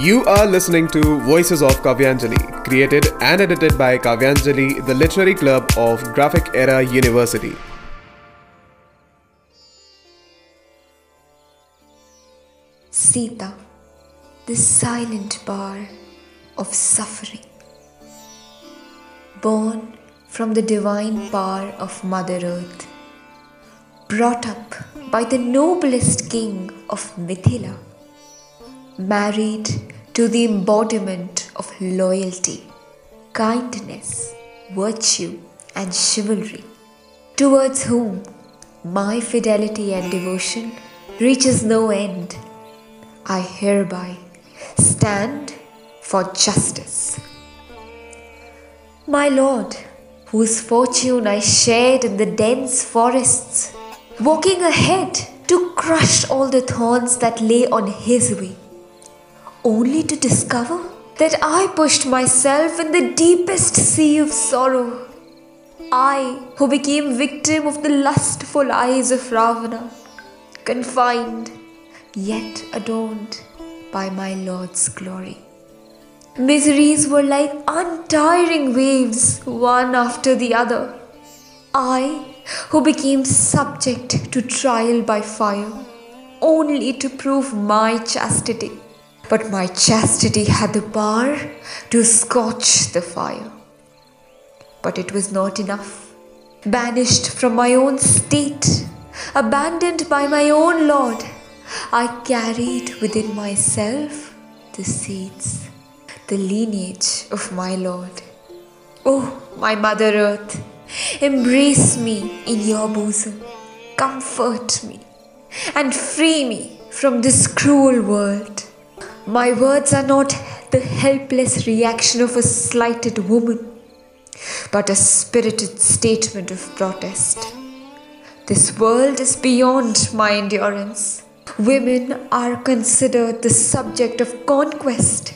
You are listening to Voices of Kavyanjali, created and edited by Kavyanjali, the literary club of Graphic Era University. Sita, the silent bar of suffering. Born from the divine power of Mother Earth, brought up by the noblest king of Mithila, married to the embodiment of loyalty, kindness, virtue, and chivalry, towards whom my fidelity and devotion reaches no end. I hereby stand for justice. My Lord, whose fortune I shared in the dense forests, walking ahead to crush all the thorns that lay on his way, only to discover that I pushed myself in the deepest sea of sorrow. I, who became victim of the lustful eyes of Ravana, confined yet adorned by my Lord's glory. Miseries were like untiring waves, one after the other. I, who became subject to trial by fire, only to prove my chastity. But my chastity had the power to scorch the fire. But it was not enough. Banished from my own state, abandoned by my own Lord, I carried within myself the seeds, the lineage of my Lord. Oh, my Mother Earth, embrace me in your bosom, comfort me, and free me from this cruel world. My words are not the helpless reaction of a slighted woman, but a spirited statement of protest. This world is beyond my endurance. Women are considered the subject of conquest.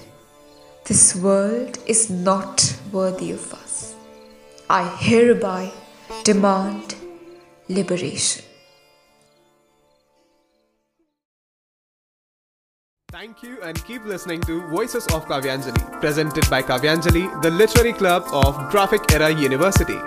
This world is not worthy of us. I hereby demand liberation. Thank you and keep listening to Voices of Kavyanjali, presented by Kavyanjali, the literary club of Graphic Era University.